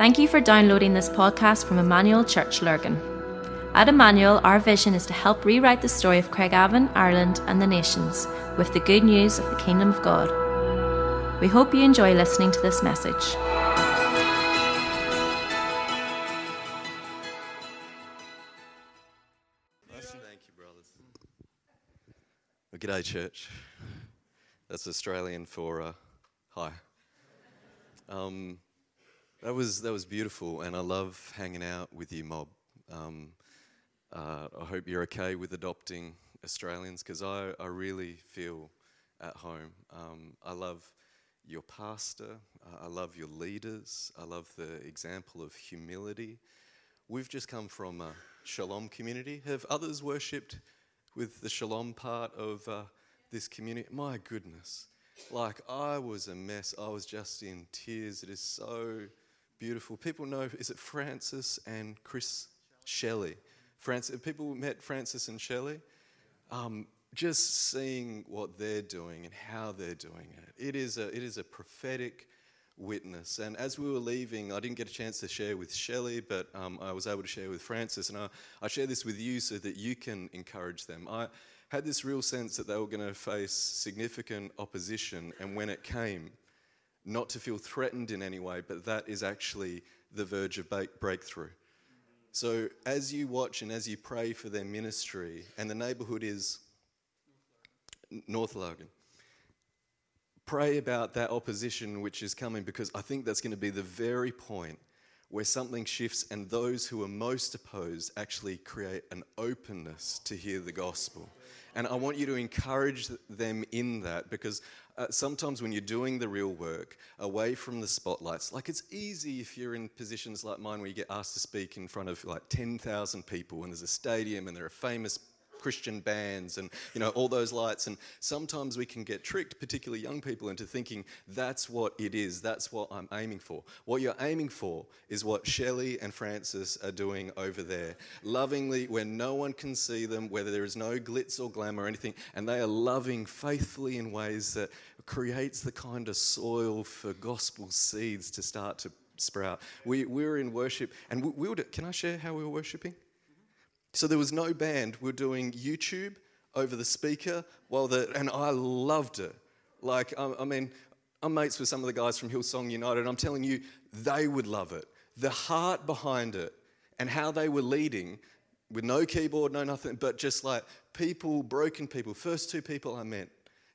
Thank you for downloading this podcast from Emmanuel Church Lurgan. At Emmanuel, our vision is to help rewrite the story of Craigavon, Ireland, and the nations with the good news of the Kingdom of God. We hope you enjoy listening to this message. Thank you, brothers. Well, g'day, church. That's Australian for uh, hi. Um, that was that was beautiful, and I love hanging out with you, mob. Um, uh, I hope you're okay with adopting Australians because I, I really feel at home. Um, I love your pastor. I love your leaders. I love the example of humility. We've just come from a shalom community. Have others worshipped with the shalom part of uh, this community? My goodness. Like, I was a mess. I was just in tears. It is so beautiful. People know, is it Francis and Chris Shelley? Francis, people met Francis and Shelley. Um, just seeing what they're doing and how they're doing it. It is a, it is a prophetic witness. And as we were leaving, I didn't get a chance to share with Shelley, but um, I was able to share with Francis. And I, I share this with you so that you can encourage them. I had this real sense that they were going to face significant opposition. And when it came, not to feel threatened in any way, but that is actually the verge of breakthrough. So as you watch and as you pray for their ministry, and the neighborhood is North Logan, pray about that opposition which is coming because I think that's going to be the very point where something shifts and those who are most opposed actually create an openness to hear the gospel. And I want you to encourage them in that because uh, sometimes when you're doing the real work away from the spotlights, like it's easy if you're in positions like mine where you get asked to speak in front of like 10,000 people and there's a stadium and there are famous Christian bands and you know all those lights. And sometimes we can get tricked particularly young people into thinking that's what it is. That's what I'm aiming for. What you're aiming for is what Shelley and Francis are doing over there lovingly where no one can see them whether there is no glitz or glamour or anything and they are loving faithfully in ways that creates the kind of soil for gospel seeds to start to sprout we, we were in worship and we, we would, can I share how we were worshiping so there was no band. We are doing YouTube over the speaker while the, and I loved it. Like, I, I mean, I'm mates with some of the guys from Hillsong United. I'm telling you, they would love it. The heart behind it and how they were leading with no keyboard, no nothing, but just like people, broken people. First two people I met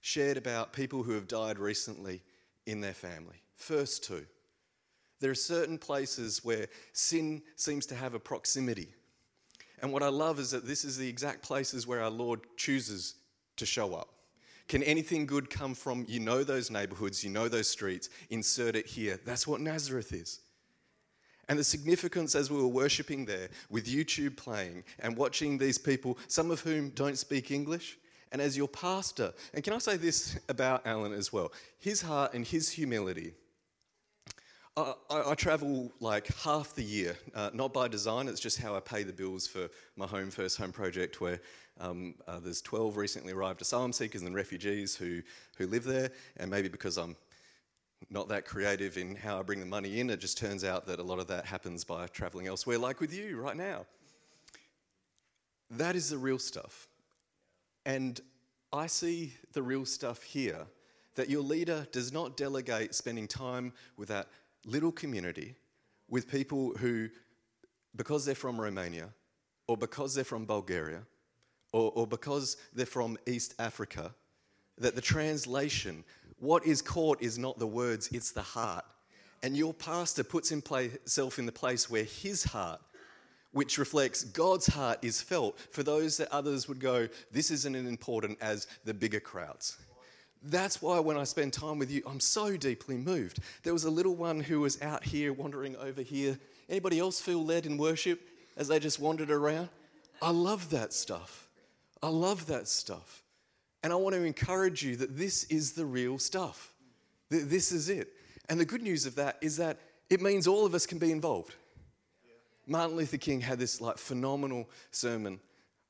shared about people who have died recently in their family. First two. There are certain places where sin seems to have a proximity. And what I love is that this is the exact places where our Lord chooses to show up. Can anything good come from, you know, those neighborhoods, you know, those streets, insert it here? That's what Nazareth is. And the significance as we were worshipping there with YouTube playing and watching these people, some of whom don't speak English, and as your pastor, and can I say this about Alan as well? His heart and his humility I, I, travel like half the year, uh, not by design, it's just how I pay the bills for my Home First Home project, where um, uh, there's 12 recently arrived asylum seekers and refugees who, who live there. And maybe because I'm not that creative in how I bring the money in, it just turns out that a lot of that happens by traveling elsewhere, like with you right now. That is the real stuff. And I see the real stuff here that your leader does not delegate spending time with that little community with people who, because they're from Romania, or because they're from Bulgaria, or, or because they're from East Africa, that the translation, what is caught is not the words, it's the heart. And your pastor puts himself in the place where his heart, which reflects God's heart, is felt for those that others would go, this isn't as important as the bigger crowds. That's why when I spend time with you, I'm so deeply moved. There was a little one who was out here wandering over here. Anybody else feel led in worship as they just wandered around? I love that stuff. I love that stuff. And I want to encourage you that this is the real stuff. That this is it. And the good news of that is that it means all of us can be involved. Martin Luther King had this like phenomenal sermon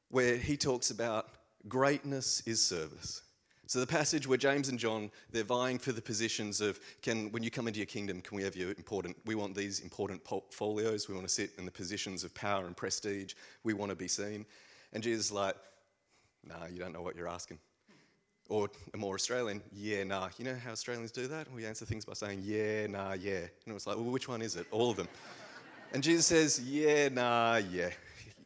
where he talks about greatness is service. So the passage where James and John they're vying for the positions of can when you come into your kingdom can we have your important we want these important portfolios. We want to sit in the positions of power and prestige. We want to be seen. And Jesus like nah you don't know what you're asking. Or a more Australian yeah nah. You know how Australians do that? We answer things by saying yeah nah yeah. And it was like well which one is it? All of them and Jesus says yeah nah yeah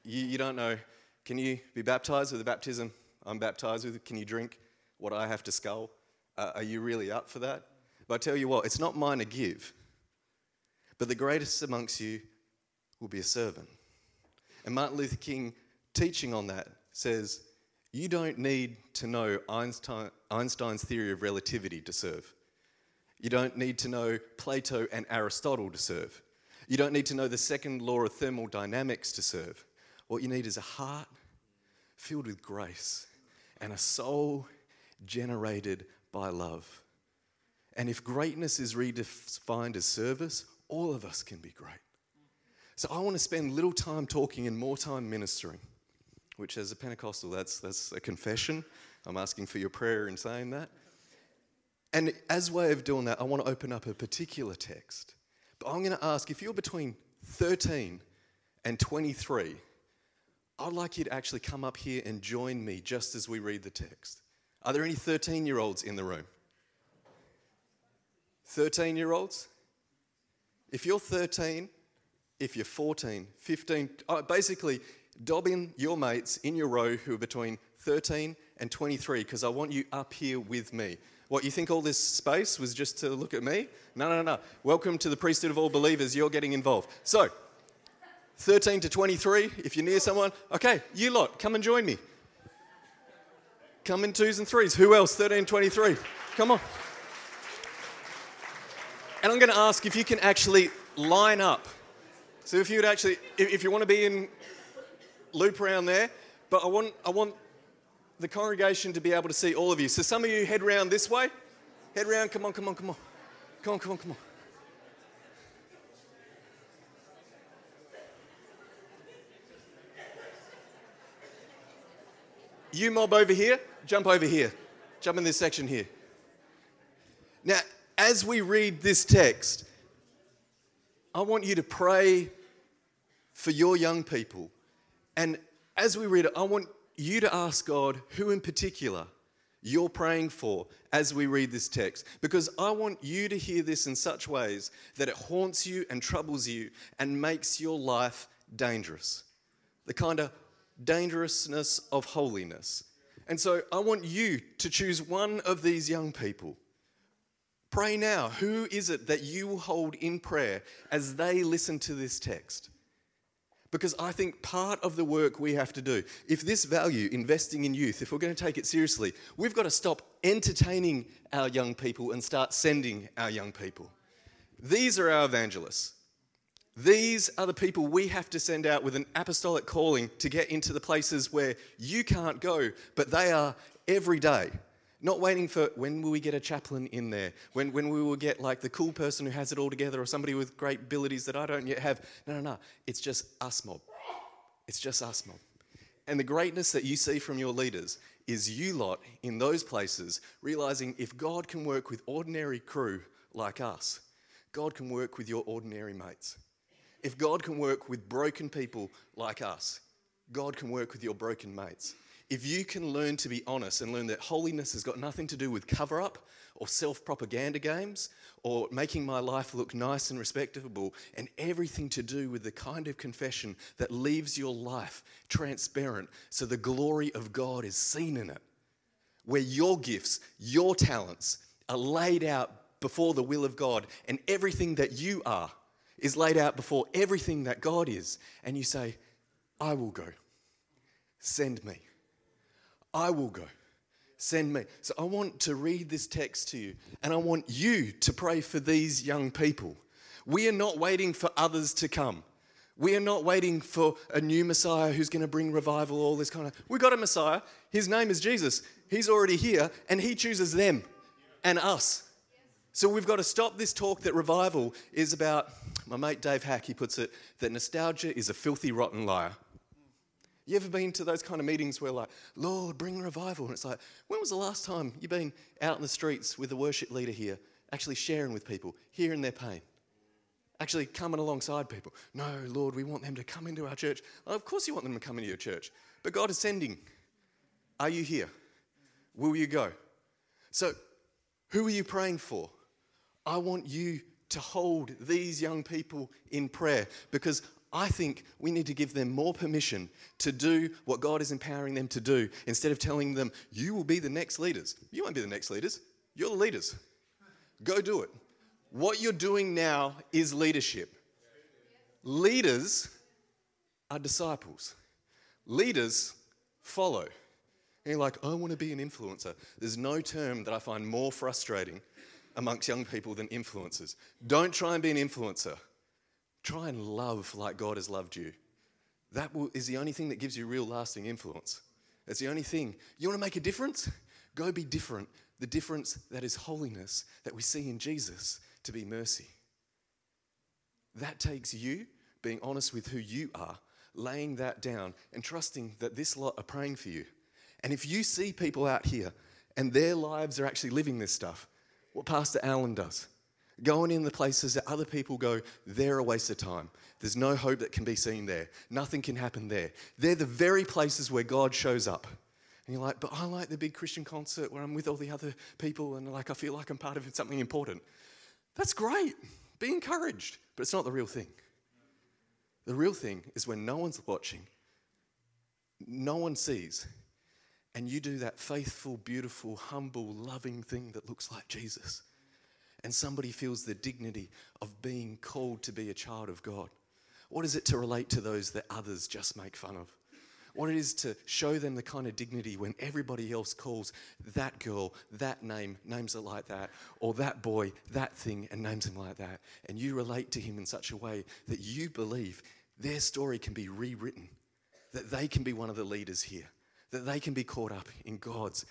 you, you don't know can you be baptized with the baptism I'm baptized with can you drink what I have to scull? Uh, are you really up for that? But I tell you what, it's not mine to give, but the greatest amongst you will be a servant. And Martin Luther King, teaching on that, says, You don't need to know Einstein, Einstein's theory of relativity to serve. You don't need to know Plato and Aristotle to serve. You don't need to know the second law of thermodynamics to serve. What you need is a heart filled with grace and a soul generated by love. And if greatness is redefined as service, all of us can be great. So I want to spend little time talking and more time ministering, which as a Pentecostal, that's, that's a confession. I'm asking for your prayer in saying that. And as way of doing that, I want to open up a particular text. But I'm going to ask if you're between 13 and 23, I'd like you to actually come up here and join me just as we read the text. Are there any 13 year olds in the room? 13 year olds? If you're 13, if you're 14, 15, uh, basically, dob in your mates in your row who are between 13 and 23 because I want you up here with me. What, you think all this space was just to look at me? No, no, no. Welcome to the priesthood of all believers. You're getting involved. So, 13 to 23, if you're near someone, okay, you lot, come and join me. Come in twos and threes. Who else? 13, 23. Come on. And I'm going to ask if you can actually line up. So if you would actually, if you want to be in loop around there, but I want, I want the congregation to be able to see all of you. So some of you head round this way. Head round. Come on, come on, come on. Come on, come on, come on. You mob over here, jump over here. Jump in this section here. Now, as we read this text, I want you to pray for your young people. And as we read it, I want you to ask God who in particular you're praying for as we read this text. Because I want you to hear this in such ways that it haunts you and troubles you and makes your life dangerous. The kind of dangerousness of holiness. And so I want you to choose one of these young people. Pray now. Who is it that you will hold in prayer as they listen to this text? Because I think part of the work we have to do, if this value, investing in youth, if we're going to take it seriously, we've got to stop entertaining our young people and start sending our young people. These are our evangelists. These are the people we have to send out with an apostolic calling to get into the places where you can't go, but they are every day. Not waiting for when will we get a chaplain in there, when, when we will get like the cool person who has it all together or somebody with great abilities that I don't yet have. No, no, no. It's just us mob. It's just us mob. And the greatness that you see from your leaders is you lot in those places realizing if God can work with ordinary crew like us, God can work with your ordinary mates. If God can work with broken people like us, God can work with your broken mates. If you can learn to be honest and learn that holiness has got nothing to do with cover up or self propaganda games or making my life look nice and respectable, and everything to do with the kind of confession that leaves your life transparent so the glory of God is seen in it, where your gifts, your talents are laid out before the will of God, and everything that you are is laid out before everything that God is, and you say, I will go. Send me. I will go. Send me. So I want to read this text to you, and I want you to pray for these young people. We are not waiting for others to come. We are not waiting for a new Messiah who's going to bring revival, all this kind of. We got a Messiah. His name is Jesus. He's already here, and he chooses them and us. So we've got to stop this talk that revival is about, my mate Dave Hack, he puts it, that nostalgia is a filthy, rotten liar. You ever been to those kind of meetings where, like, Lord, bring revival? And it's like, when was the last time you've been out in the streets with the worship leader here, actually sharing with people, hearing their pain? Actually coming alongside people. No, Lord, we want them to come into our church. Well, of course, you want them to come into your church, but God is sending. Are you here? Will you go? So, who are you praying for? I want you to hold these young people in prayer because I think we need to give them more permission to do what God is empowering them to do instead of telling them, you will be the next leaders. You won't be the next leaders, you're the leaders. Go do it. What you're doing now is leadership. Leaders are disciples, leaders follow. And you're like, I want to be an influencer. There's no term that I find more frustrating amongst young people than influencers. Don't try and be an influencer. Try and love like God has loved you. That will, is the only thing that gives you real lasting influence. It's the only thing. You want to make a difference? Go be different. The difference that is holiness that we see in Jesus to be mercy. That takes you being honest with who you are, laying that down, and trusting that this lot are praying for you. And if you see people out here and their lives are actually living this stuff, what Pastor Allen does, going in the places that other people go, they're a waste of time. There's no hope that can be seen there. Nothing can happen there. They're the very places where God shows up. And you're like, but I like the big Christian concert where I'm with all the other people and like I feel like I'm part of something important. That's great. Be encouraged. But it's not the real thing. The real thing is when no one's watching, no one sees, and you do that faithful, beautiful, humble, loving thing that looks like Jesus, and somebody feels the dignity of being called to be a child of God. What is it to relate to those that others just make fun of? What it is to show them the kind of dignity when everybody else calls that girl, that name, names it like that, or that boy, that thing, and names him like that. And you relate to him in such a way that you believe their story can be rewritten, that they can be one of the leaders here that they can be caught up in God's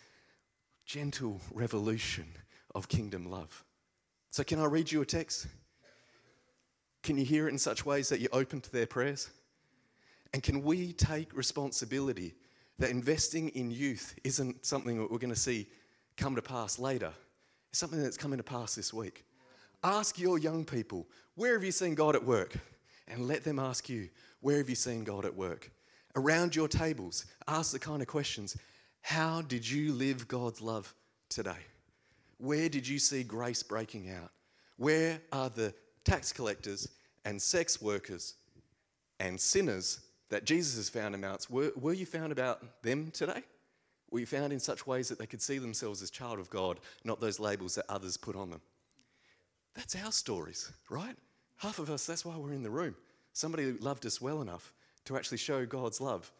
gentle revolution of kingdom love. So, can I read you a text? Can you hear it in such ways that you're open to their prayers? And can we take responsibility that investing in youth isn't something that we're going to see come to pass later? It's something that's coming to pass this week. Ask your young people, where have you seen God at work? And let them ask you, where have you seen God at work? around your tables, ask the kind of questions How did you live God's love today? Where did you see grace breaking out? Where are the tax collectors and sex workers and sinners that Jesus has found amongst? Were, were you found about them today? Were you found in such ways that they could see themselves as child of God, not those labels that others put on them? That's our stories, right? Half of us, that's why we're in the room. Somebody loved us well enough to actually show God's love,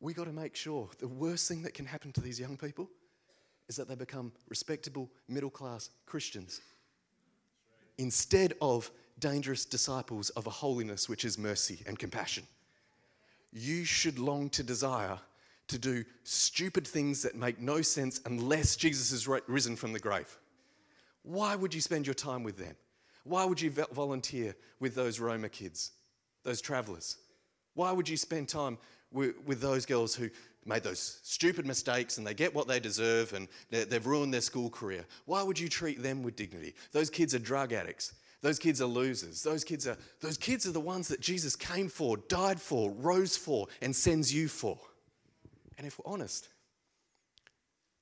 we got to make sure the worst thing that can happen to these young people is that they become respectable middle class Christians instead of dangerous disciples of a holiness which is mercy and compassion. You should long to desire to do stupid things that make no sense unless Jesus is risen from the grave. Why would you spend your time with them? Why would you volunteer with those Roma kids, those travelers? Why would you spend time with, with those girls who made those stupid mistakes and they get what they deserve and they've ruined their school career? Why would you treat them with dignity? Those kids are drug addicts. Those kids are losers. Those kids are, those kids are the ones that Jesus came for, died for, rose for, and sends you for. And if we're honest,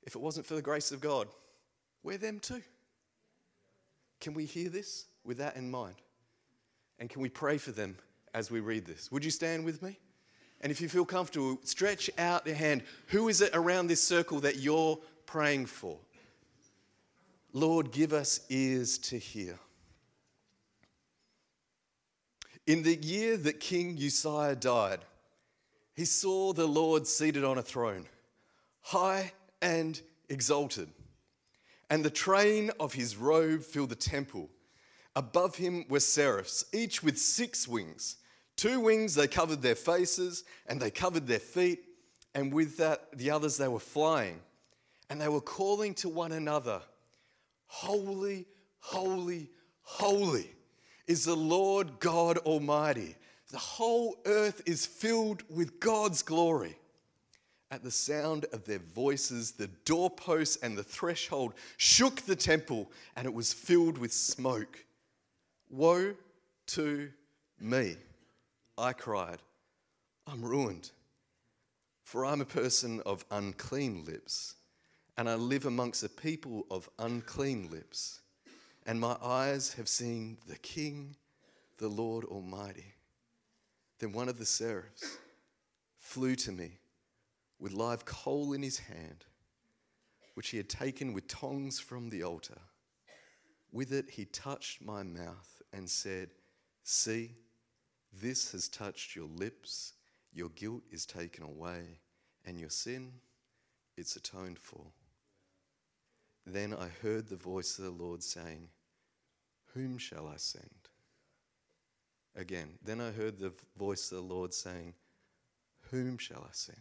if it wasn't for the grace of God, we're them too. Can we hear this with that in mind? And can we pray for them as we read this. Would you stand with me? And if you feel comfortable, stretch out your hand. Who is it around this circle that you're praying for? Lord, give us ears to hear. In the year that King Uzziah died, he saw the Lord seated on a throne, high and exalted, and the train of his robe filled the temple. Above him were seraphs, each with six wings. Two wings, they covered their faces and they covered their feet, and with that, the others, they were flying. And they were calling to one another, Holy, holy, holy is the Lord God Almighty. The whole earth is filled with God's glory. At the sound of their voices, the doorposts and the threshold shook the temple, and it was filled with smoke. Woe to me, I cried. I'm ruined, for I'm a person of unclean lips, and I live amongst a people of unclean lips, and my eyes have seen the King, the Lord Almighty. Then one of the seraphs flew to me with live coal in his hand, which he had taken with tongs from the altar. With it, he touched my mouth and said, See, this has touched your lips. Your guilt is taken away, and your sin, it's atoned for. Then I heard the voice of the Lord saying, Whom shall I send? Again, then I heard the voice of the Lord saying, Whom shall I send?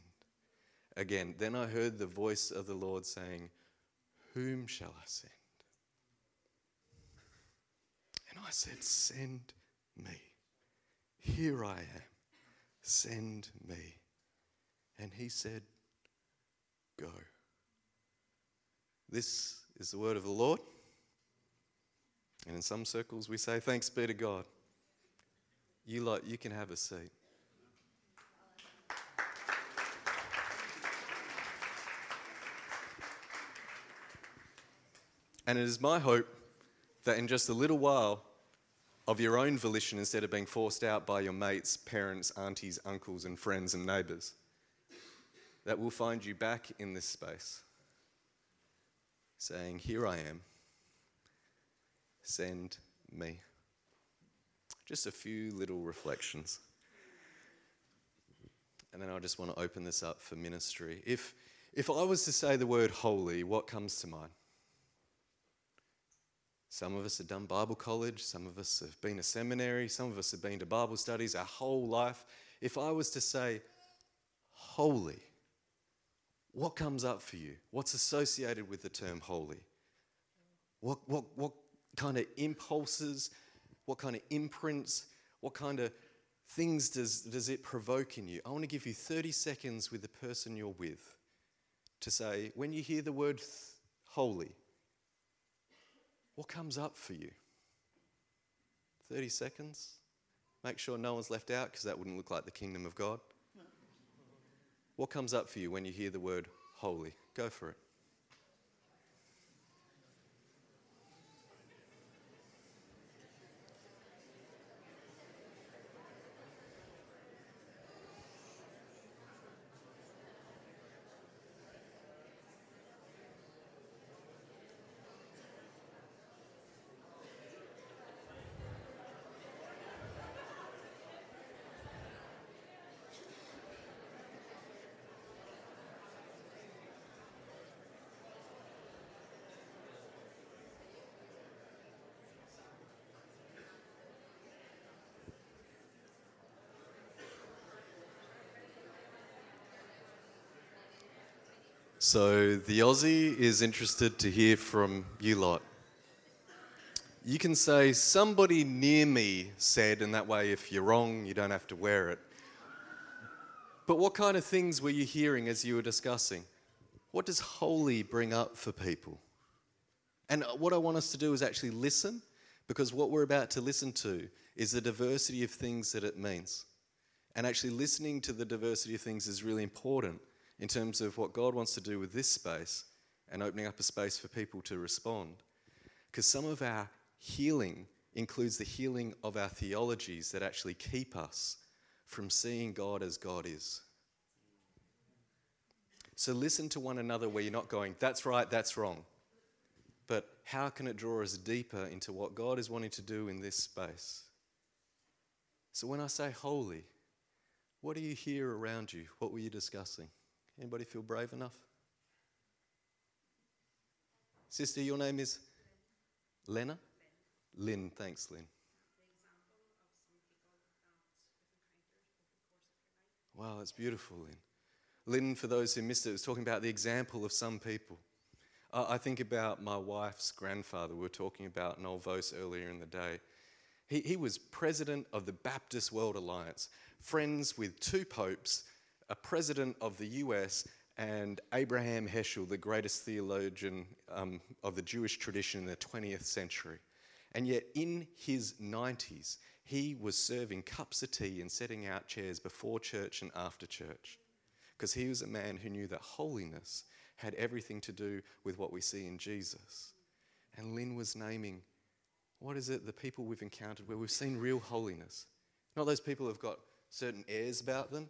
Again, then I heard the voice of the Lord saying, Whom shall I send? And I said, Send me. Here I am. Send me. And he said, Go. This is the word of the Lord. And in some circles, we say, Thanks be to God. You, lot, you can have a seat. And it is my hope that in just a little while, of your own volition instead of being forced out by your mates, parents, aunties, uncles, and friends and neighbours, that will find you back in this space, saying, Here I am, send me. Just a few little reflections. And then I just want to open this up for ministry. If, if I was to say the word holy, what comes to mind? Some of us have done Bible college, some of us have been to seminary, some of us have been to Bible studies our whole life. If I was to say holy, what comes up for you? What's associated with the term holy? What, what, what kind of impulses, what kind of imprints, what kind of things does, does it provoke in you? I want to give you 30 seconds with the person you're with to say, when you hear the word holy, what comes up for you? 30 seconds? Make sure no one's left out because that wouldn't look like the kingdom of God. What comes up for you when you hear the word holy? Go for it. So the Aussie is interested to hear from you lot. You can say, somebody near me said, and that way, if you're wrong, you don't have to wear it. But what kind of things were you hearing as you were discussing? What does holy bring up for people? And what I want us to do is actually listen, because what we're about to listen to is the diversity of things that it means. And actually, listening to the diversity of things is really important in terms of what God wants to do with this space and opening up a space for people to respond. Because some of our healing includes the healing of our theologies that actually keep us from seeing God as God is. So listen to one another where you're not going, that's right, that's wrong. But how can it draw us deeper into what God is wanting to do in this space? So when I say holy, what do you hear around you? What were you discussing? Anybody feel brave enough? Sister, your name is Lena? Lynn, thanks, Lynn. Wow, that's beautiful, Lynn. Lynn, for those who missed it, was talking about the example of some people. Uh, I think about my wife's grandfather. We were talking about Noel Vose earlier in the day. He, he was president of the Baptist World Alliance, friends with two popes, a president of the US, and Abraham Heschel, the greatest theologian um, of the Jewish tradition in the 20th century. And yet, in his 90s, he was serving cups of tea and setting out chairs before church and after church. Because he was a man who knew that holiness had everything to do with what we see in Jesus. And Lynn was naming what is it the people we've encountered where we've seen real holiness? Not those people who've got certain airs about them,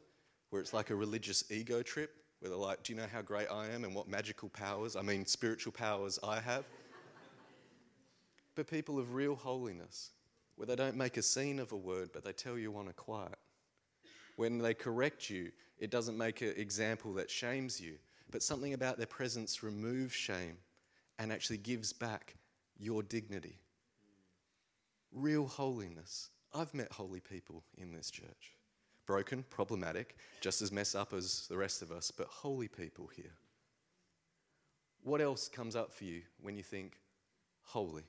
where it's like a religious ego trip, where they're like, Do you know how great I am and what magical powers, I mean, spiritual powers I have? but people of real holiness, where they don't make a scene of a word, but they tell you on a quiet. When they correct you, it doesn't make an example that shames you, but something about their presence removes shame and actually gives back your dignity. Real holiness. I've met holy people in this church. Broken, problematic, just as mess up as the rest of us, but holy people here. What else comes up for you when you think holy?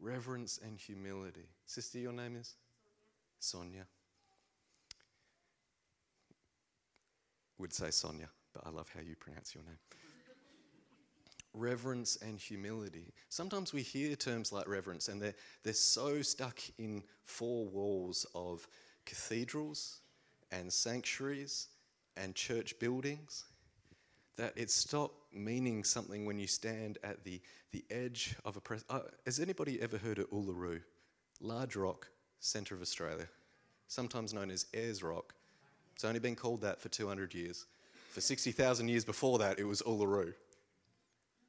Reverence and humility. Sister, your name is? Sonia. Would say Sonia, but I love how you pronounce your name. Reverence and humility. Sometimes we hear terms like reverence and they're, they're so stuck in four walls of cathedrals and sanctuaries and church buildings that it stopped meaning something when you stand at the, the edge of a press. Uh, has anybody ever heard of Uluru? Large rock, centre of Australia, sometimes known as Ayers Rock. It's only been called that for 200 years. For 60,000 years before that, it was Uluru.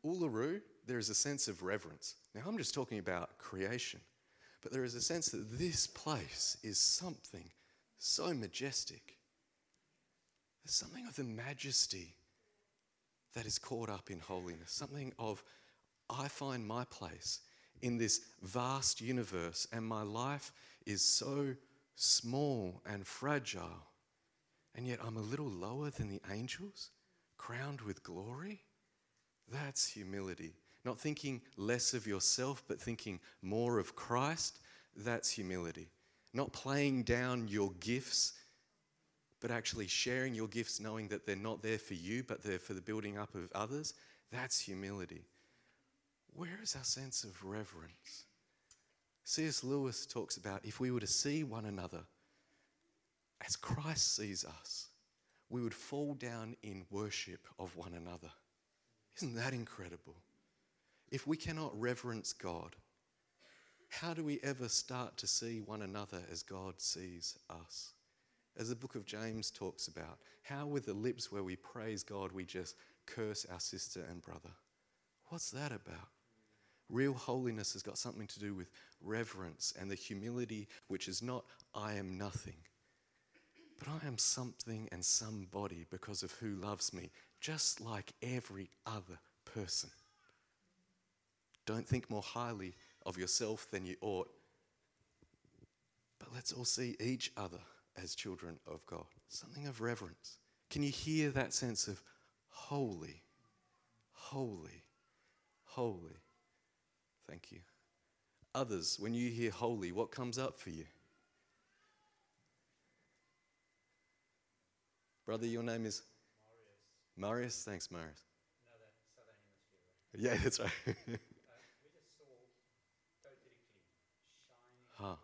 Uluru, there is a sense of reverence. Now, I'm just talking about creation, but there is a sense that this place is something so majestic. There's something of the majesty that is caught up in holiness, something of, I find my place in this vast universe, and my life is so small and fragile, and yet I'm a little lower than the angels, crowned with glory. That's humility. Not thinking less of yourself, but thinking more of Christ. That's humility. Not playing down your gifts but actually sharing your gifts knowing that they're not there for you, but they're for the building up of others, that's humility. Where is our sense of reverence? C.S. Lewis talks about if we were to see one another as Christ sees us, we would fall down in worship of one another. Isn't that incredible? If we cannot reverence God, how do we ever start to see one another as God sees us? as the book of James talks about. How, with the lips where we praise God, we just curse our sister and brother. What's that about? Real holiness has got something to do with reverence and the humility, which is not, I am nothing, but I am something and somebody because of who loves me, just like every other person. Don't think more highly of yourself than you ought, but let's all see each other as children of God. Something of reverence. Can you hear that sense of holy, holy, holy? Thank you. Others, when you hear holy, what comes up for you? Brother, your name is? Marius. Thanks, Marius. No, that's Yeah, that's right. uh, huh.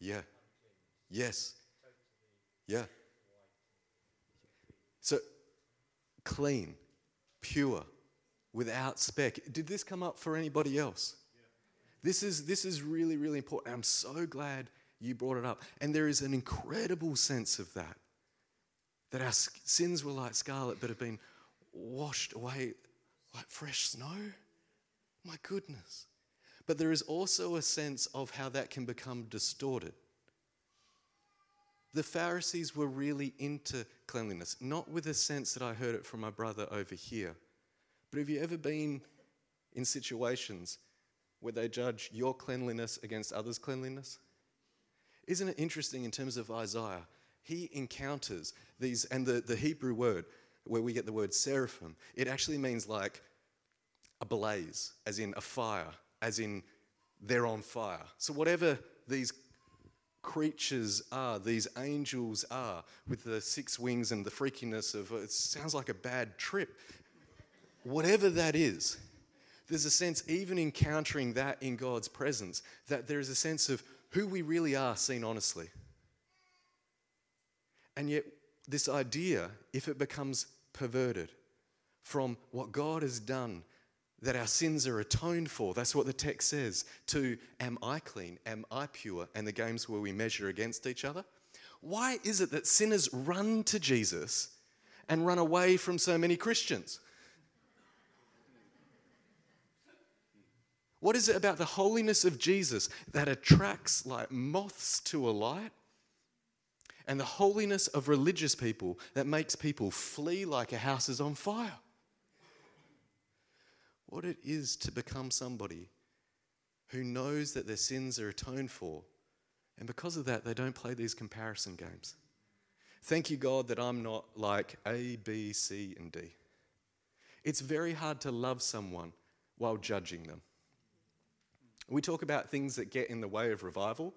Yeah. Yes. Yeah. So, clean, pure, without speck. Did this come up for anybody else? This is, this is really, really important. I'm so glad you brought it up. And there is an incredible sense of that. That our sins were like scarlet, but have been washed away like fresh snow. My goodness. But there is also a sense of how that can become distorted. The Pharisees were really into cleanliness, not with a sense that I heard it from my brother over here. But have you ever been in situations where they judge your cleanliness against others' cleanliness? Isn't it interesting in terms of Isaiah? He encounters these, and the, the Hebrew word, where we get the word seraphim, it actually means like a blaze, as in a fire, as in they're on fire. So, whatever these creatures are, these angels are, with the six wings and the freakiness of it sounds like a bad trip. Whatever that is, there's a sense, even encountering that in God's presence, that there is a sense of who we really are seen honestly. And yet, this idea, if it becomes perverted from what God has done, that our sins are atoned for, that's what the text says, to am I clean? Am I pure? And the games where we measure against each other. Why is it that sinners run to Jesus and run away from so many Christians? What is it about the holiness of Jesus that attracts like moths to a light? And the holiness of religious people that makes people flee like a house is on fire. What it is to become somebody who knows that their sins are atoned for, and because of that, they don't play these comparison games. Thank you, God, that I'm not like A, B, C, and D. It's very hard to love someone while judging them. We talk about things that get in the way of revival.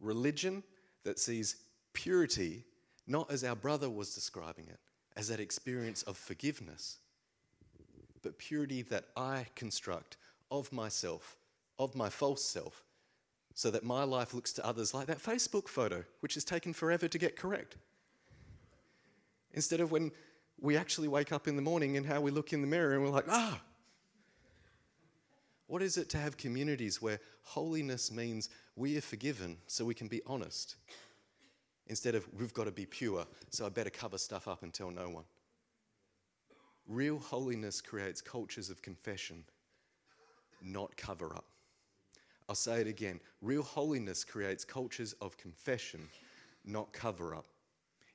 Religion that sees purity not as our brother was describing it, as that experience of forgiveness, but purity that I construct of myself, of my false self, so that my life looks to others like that Facebook photo, which is taken forever to get correct. Instead of when we actually wake up in the morning and how we look in the mirror and we're like, ah, what is it to have communities where holiness means we are forgiven so we can be honest? Instead of we've got to be pure, so I better cover stuff up and tell no one. Real holiness creates cultures of confession, not cover up. I'll say it again. Real holiness creates cultures of confession, not cover up.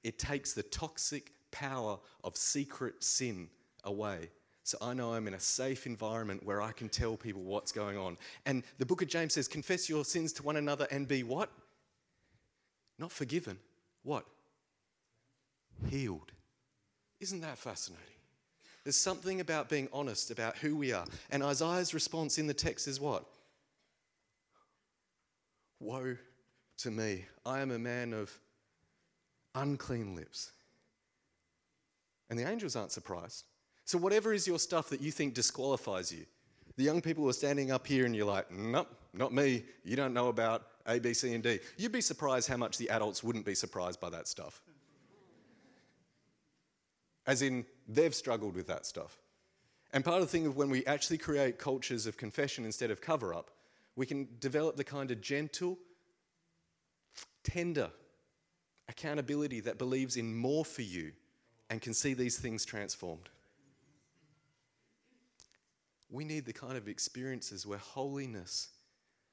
It takes the toxic power of secret sin away so I know I'm in a safe environment where I can tell people what's going on. And the book of James says, confess your sins to one another and be what? Not forgiven. What? Healed. Isn't that fascinating? There's something about being honest about who we are. And Isaiah's response in the text is what? Woe to me. I am a man of unclean lips. And the angels aren't surprised. So, whatever is your stuff that you think disqualifies you, the young people who are standing up here and you're like, nope, not me. You don't know about A, B, C, and D. You'd be surprised how much the adults wouldn't be surprised by that stuff. As in, they've struggled with that stuff. And part of the thing of when we actually create cultures of confession instead of cover up, we can develop the kind of gentle, tender accountability that believes in more for you and can see these things transformed. We need the kind of experiences where holiness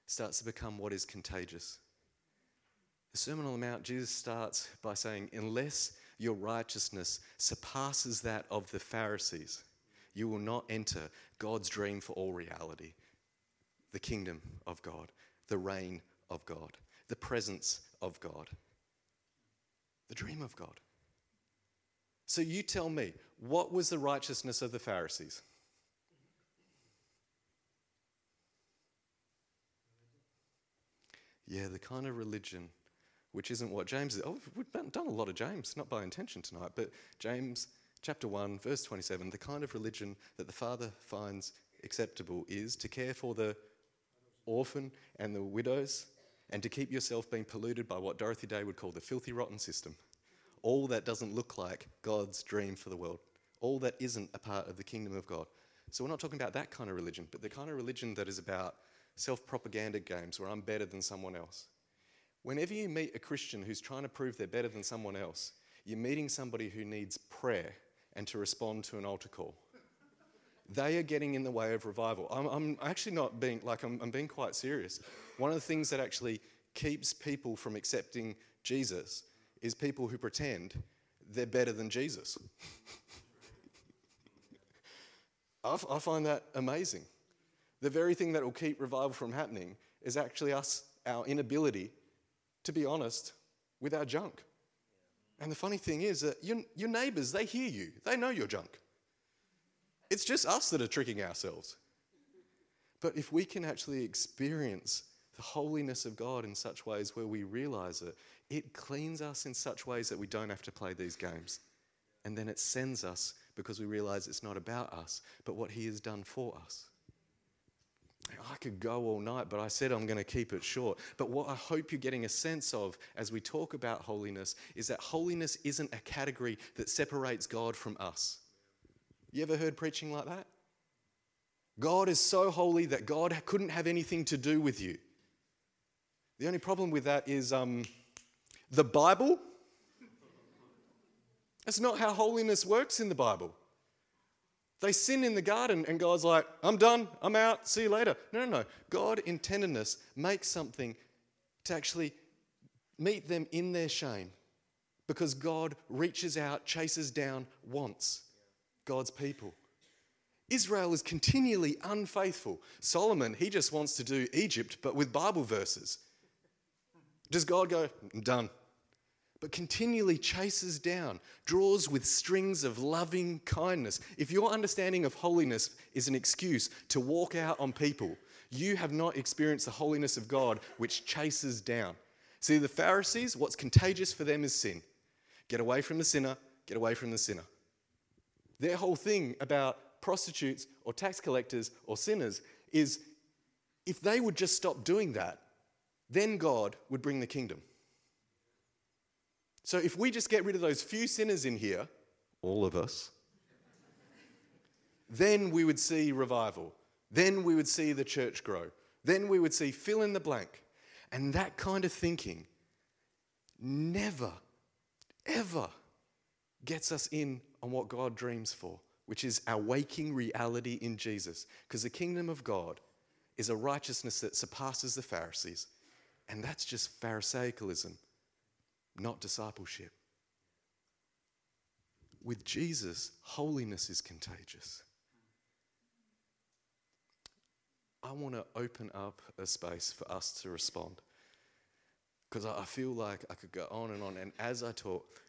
starts to become what is contagious. The Sermon on the Mount, Jesus starts by saying, Unless your righteousness surpasses that of the Pharisees, you will not enter God's dream for all reality the kingdom of God, the reign of God, the presence of God, the dream of God. So you tell me, what was the righteousness of the Pharisees? Yeah, the kind of religion which isn't what James is. Oh, we've done a lot of James, not by intention tonight, but James chapter 1, verse 27 the kind of religion that the Father finds acceptable is to care for the orphan and the widows and to keep yourself being polluted by what Dorothy Day would call the filthy, rotten system. All that doesn't look like God's dream for the world, all that isn't a part of the kingdom of God. So, we're not talking about that kind of religion, but the kind of religion that is about self propaganda games where I'm better than someone else. Whenever you meet a Christian who's trying to prove they're better than someone else, you're meeting somebody who needs prayer and to respond to an altar call. They are getting in the way of revival. I'm, I'm actually not being, like, I'm, I'm being quite serious. One of the things that actually keeps people from accepting Jesus is people who pretend they're better than Jesus. I, I find that amazing. The very thing that will keep revival from happening is actually us, our inability to be honest with our junk. And the funny thing is that your, your neighbors, they hear you, they know you're junk. It's just us that are tricking ourselves. But if we can actually experience the holiness of God in such ways where we realize it, it cleans us in such ways that we don't have to play these games. And then it sends us because we realize it's not about us, but what He has done for us. I could go all night, but I said I'm going to keep it short. But what I hope you're getting a sense of as we talk about holiness is that holiness isn't a category that separates God from us. You ever heard preaching like that? God is so holy that God couldn't have anything to do with you. The only problem with that is um, the Bible. That's not how holiness works in the Bible. They sin in the garden, and God's like, I'm done, I'm out, see you later. No, no, no. God, in tenderness, makes something to actually meet them in their shame because God reaches out, chases down, wants God's people. Israel is continually unfaithful. Solomon, he just wants to do Egypt, but with Bible verses. Does God go, I'm done? But continually chases down, draws with strings of loving kindness. If your understanding of holiness is an excuse to walk out on people, you have not experienced the holiness of God, which chases down. See, the Pharisees, what's contagious for them is sin. Get away from the sinner, get away from the sinner. Their whole thing about prostitutes or tax collectors or sinners is if they would just stop doing that, then God would bring the kingdom. So if we just get rid of those few sinners in here, all of us, then we would see revival. Then we would see the church grow. Then we would see fill in the blank. And that kind of thinking never, ever gets us in on what God dreams for, which is our waking reality in Jesus. Because the kingdom of God is a righteousness that surpasses the Pharisees. And that's just Pharisaicalism, not discipleship. With Jesus, holiness is contagious. I want to open up a space for us to respond. Because I feel like I could go on and on. And as I talk,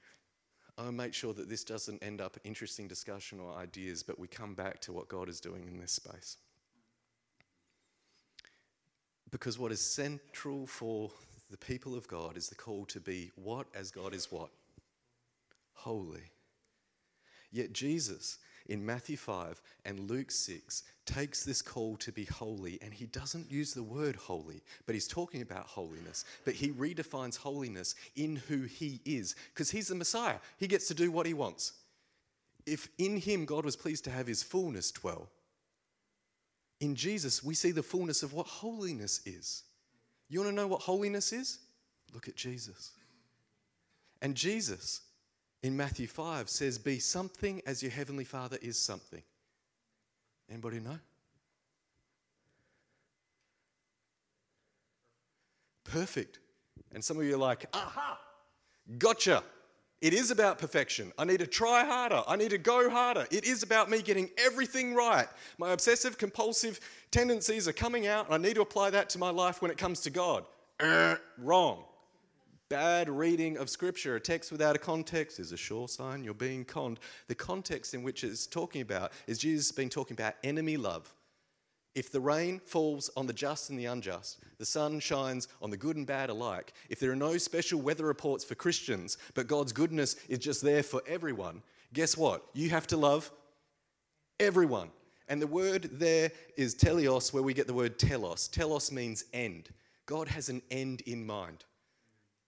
I'll make sure that this doesn't end up interesting discussion or ideas, but we come back to what God is doing in this space. Because what is central for the people of God is the call to be what as God is what? Holy. Yet Jesus in Matthew 5 and Luke 6 takes this call to be holy and he doesn't use the word holy, but he's talking about holiness. But he redefines holiness in who he is because he's the Messiah. He gets to do what he wants. If in him God was pleased to have his fullness dwell, in Jesus we see the fullness of what holiness is. You want to know what holiness is? Look at Jesus. And Jesus in Matthew 5 says, Be something as your heavenly Father is something. Anybody know? Perfect. And some of you are like, aha, gotcha. It is about perfection. I need to try harder. I need to go harder. It is about me getting everything right. My obsessive compulsive tendencies are coming out, and I need to apply that to my life when it comes to God. Uh, wrong bad reading of Scripture. A text without a context is a sure sign you're being conned. The context in which it's talking about is Jesus being talking about enemy love. If the rain falls on the just and the unjust, the sun shines on the good and bad alike, if there are no special weather reports for Christians, but God's goodness is just there for everyone, guess what? You have to love everyone. And the word there is teleios, where we get the word telos. Telos means end. God has an end in mind.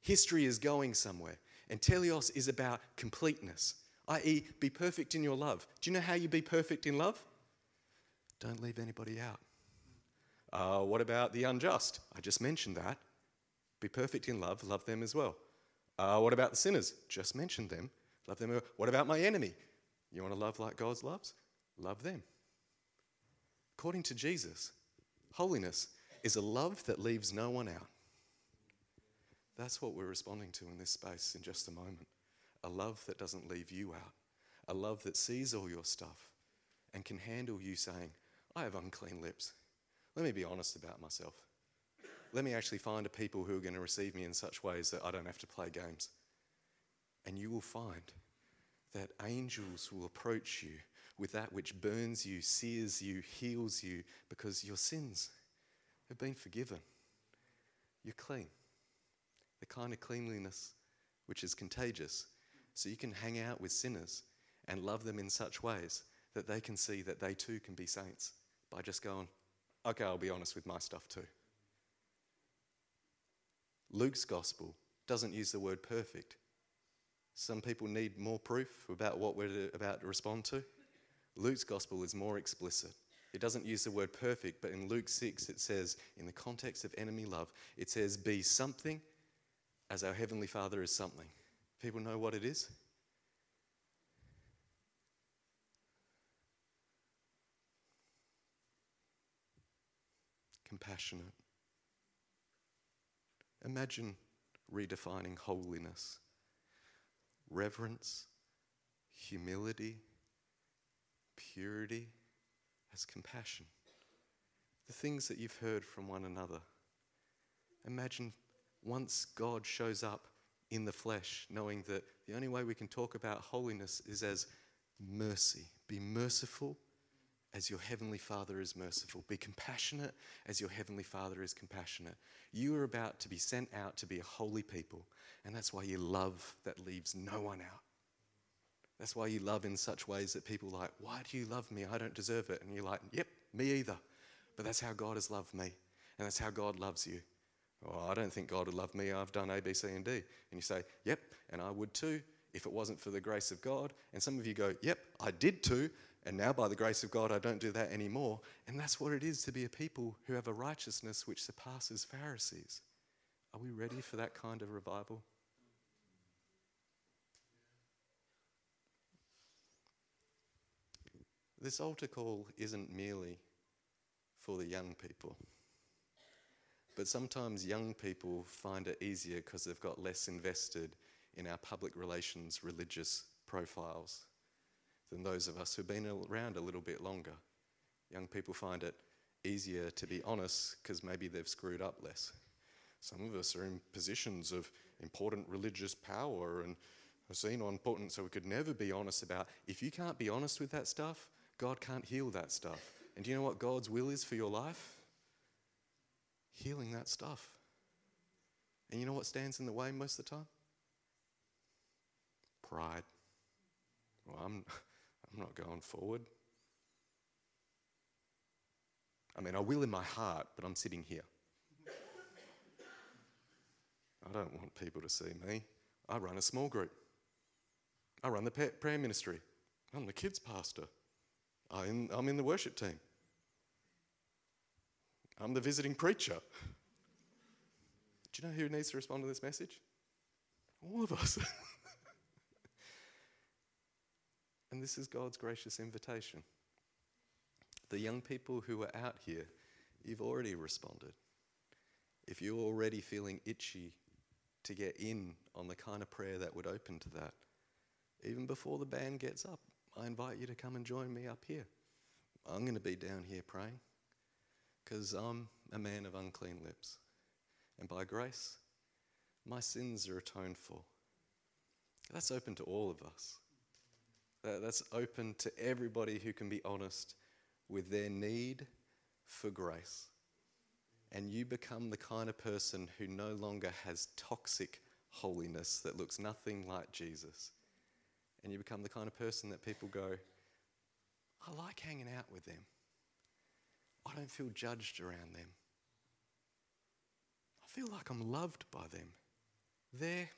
History is going somewhere. And teleios is about completeness, i.e., be perfect in your love. Do you know how you be perfect in love? Don't leave anybody out. Uh, what about the unjust? I just mentioned that. Be perfect in love, love them as well. Uh, what about the sinners? Just mentioned them, love them. What about my enemy? You want to love like God loves? Love them. According to Jesus, holiness is a love that leaves no one out. That's what we're responding to in this space in just a moment. A love that doesn't leave you out, a love that sees all your stuff and can handle you saying, I have unclean lips. Let me be honest about myself. Let me actually find a people who are going to receive me in such ways that I don't have to play games. And you will find that angels will approach you with that which burns you, sears you, heals you, because your sins have been forgiven. You're clean. The kind of cleanliness which is contagious. So you can hang out with sinners and love them in such ways that they can see that they too can be saints by just going, okay, I'll be honest with my stuff too. Luke's gospel doesn't use the word perfect. Some people need more proof about what we're about to respond to. Luke's gospel is more explicit. It doesn't use the word perfect, but in Luke 6 it says, in the context of enemy love, it says, be something as our Heavenly Father is something. People know what it is? Compassionate. Imagine redefining holiness reverence, humility, purity as compassion. The things that you've heard from one another. Imagine once God shows up in the flesh, knowing that the only way we can talk about holiness is as mercy. Be merciful as your heavenly Father is merciful. Be compassionate as your heavenly Father is compassionate. You are about to be sent out to be a holy people, and that's why you love that leaves no one out. That's why you love in such ways that people like, Why do you love me? I don't deserve it. And you're like, Yep, me either. But that's how God has loved me, and that's how God loves you. Oh, I don't think God would love me. I've done A, B, C, and D. And you say, Yep, and I would too if it wasn't for the grace of God. And some of you go, Yep, I did too. And now, by the grace of God, I don't do that anymore. And that's what it is to be a people who have a righteousness which surpasses Pharisees. Are we ready for that kind of revival? This altar call isn't merely for the young people. But sometimes young people find it easier because they've got less invested in our public relations religious profiles than those of us who've been around a little bit longer. Young people find it easier to be honest because maybe they've screwed up less. Some of us are in positions of important religious power and are seen on important, so we could never be honest about. If you can't be honest with that stuff, God can't heal that stuff. And do you know what God's will is for your life? healing that stuff. And you know what stands in the way most of the time? Pride. Well, I'm, I'm not going forward. I mean, I will in my heart, but I'm sitting here. I don't want people to see me. I run a small group. I run the prayer ministry. I'm the kids' pastor. I'm in the worship team. I'm the visiting preacher. Do you know who needs to respond to this message? All of us. and this is God's gracious invitation. The young people who are out here, you've already responded. If you're already feeling itchy to get in on the kind of prayer that would open to that, even before the band gets up, I invite you to come and join me up here. I'm going to be down here praying because I'm a man of unclean lips. And by grace, my sins are atoned for. That's open to all of us. That's open to everybody who can be honest with their need for grace. And you become the kind of person who no longer has toxic holiness that looks nothing like Jesus. And you become the kind of person that people go, I like hanging out with them. I don't feel judged around them. I feel like I'm loved by them. They're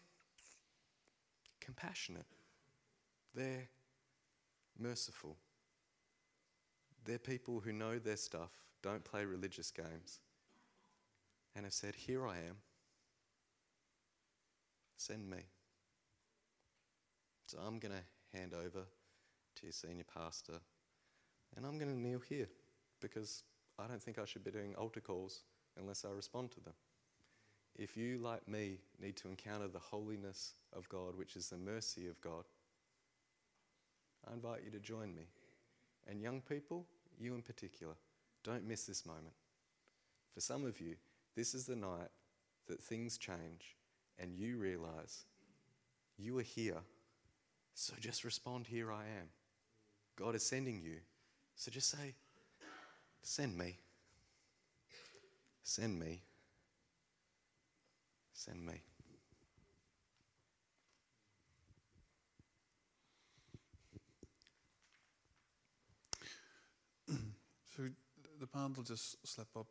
compassionate. They're merciful. They're people who know their stuff, don't play religious games, and have said, Here I am. Send me. So I'm going to hand over to your senior pastor, and I'm going to kneel here because I don't think I should be doing altar calls unless I respond to them. If you, like me, need to encounter the holiness of God, which is the mercy of God, I invite you to join me. And young people, you in particular, don't miss this moment. For some of you, this is the night that things change and you realize You are here. So just respond, Here I am. God is sending you. So just say, Send me. Send me. Send me. So the band will just slip up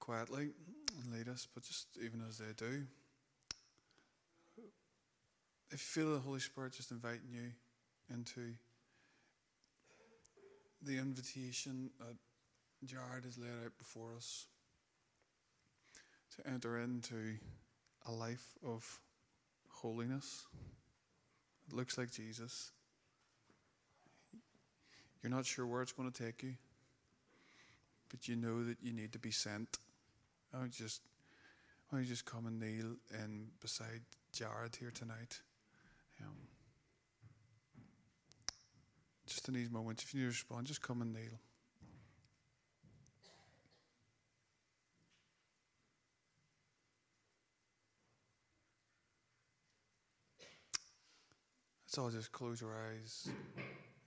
quietly and lead us, but just even as they do, if you feel the Holy Spirit just inviting you into the invitation that Jared has laid out before us to enter into a life of holiness, it looks like Jesus. You're not sure where it's going to take you but you know that you need to be sent. I would just, I would just come and kneel in beside Jared here tonight. Um, just in these moments, if you need to respond, just come and kneel. Let's all just close our eyes,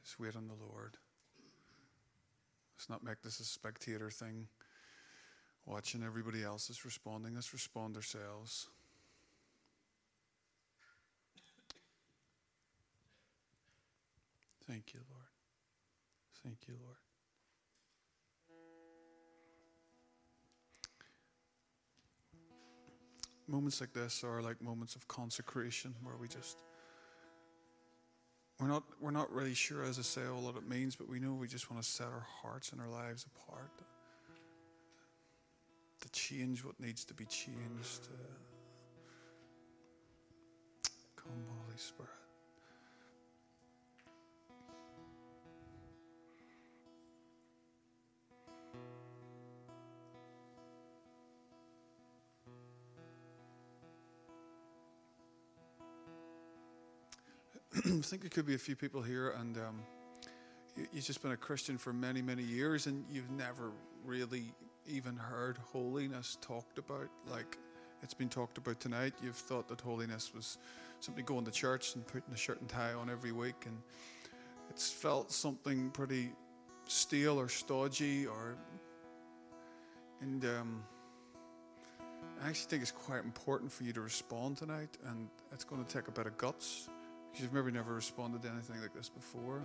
just wait on the Lord. Let's not make this a spectator thing, watching everybody else is responding. Let's respond ourselves. Thank you, Lord. Thank you, Lord. Moments like this are like moments of consecration where we just we're not, we're not really sure, as I say, all what it means, but we know we just want to set our hearts and our lives apart. To change what needs to be changed. Uh, come, Holy Spirit. I think there could be a few people here, and um, you, you've just been a Christian for many, many years, and you've never really even heard holiness talked about like it's been talked about tonight. You've thought that holiness was simply going to church and putting a shirt and tie on every week, and it's felt something pretty stale or stodgy, or and um, I actually think it's quite important for you to respond tonight, and it's going to take a bit of guts. Because you've maybe never responded to anything like this before.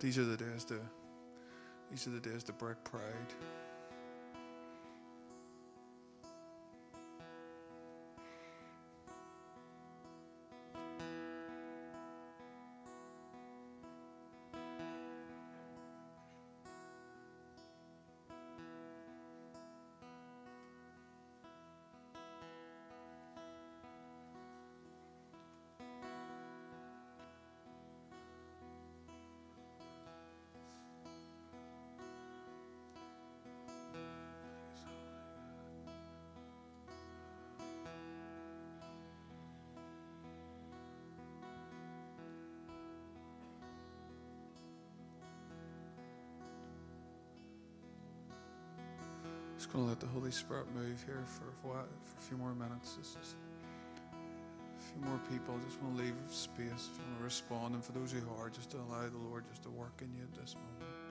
These are the days to these are the days to break pride. Going to let the Holy Spirit move here for for a few more minutes. Just a few more people. I Just want to leave space. You want to respond, and for those who are, just to allow the Lord just to work in you at this moment.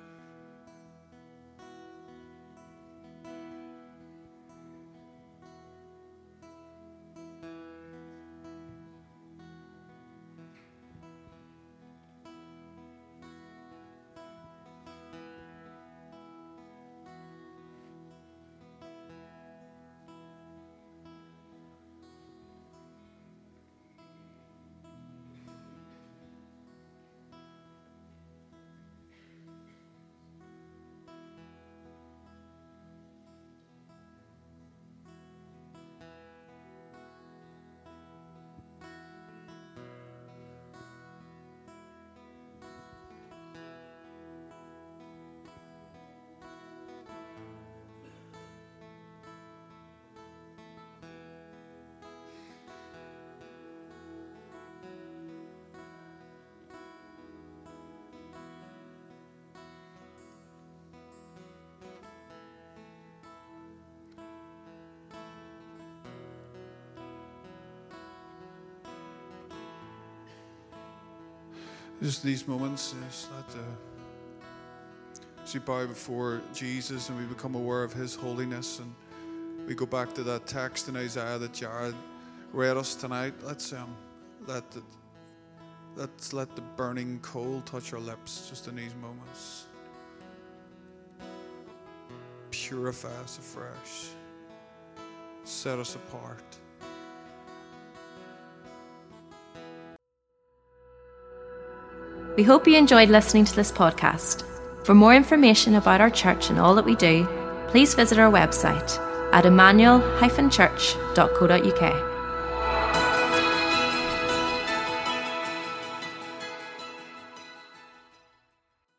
Just these moments, just let the, as we bow before Jesus and we become aware of His holiness, and we go back to that text in Isaiah that Jared read us tonight. Let's um, let the, let's let the burning coal touch our lips just in these moments. Purify us afresh. Set us apart. We hope you enjoyed listening to this podcast. For more information about our church and all that we do, please visit our website at emmanuel-church.co.uk.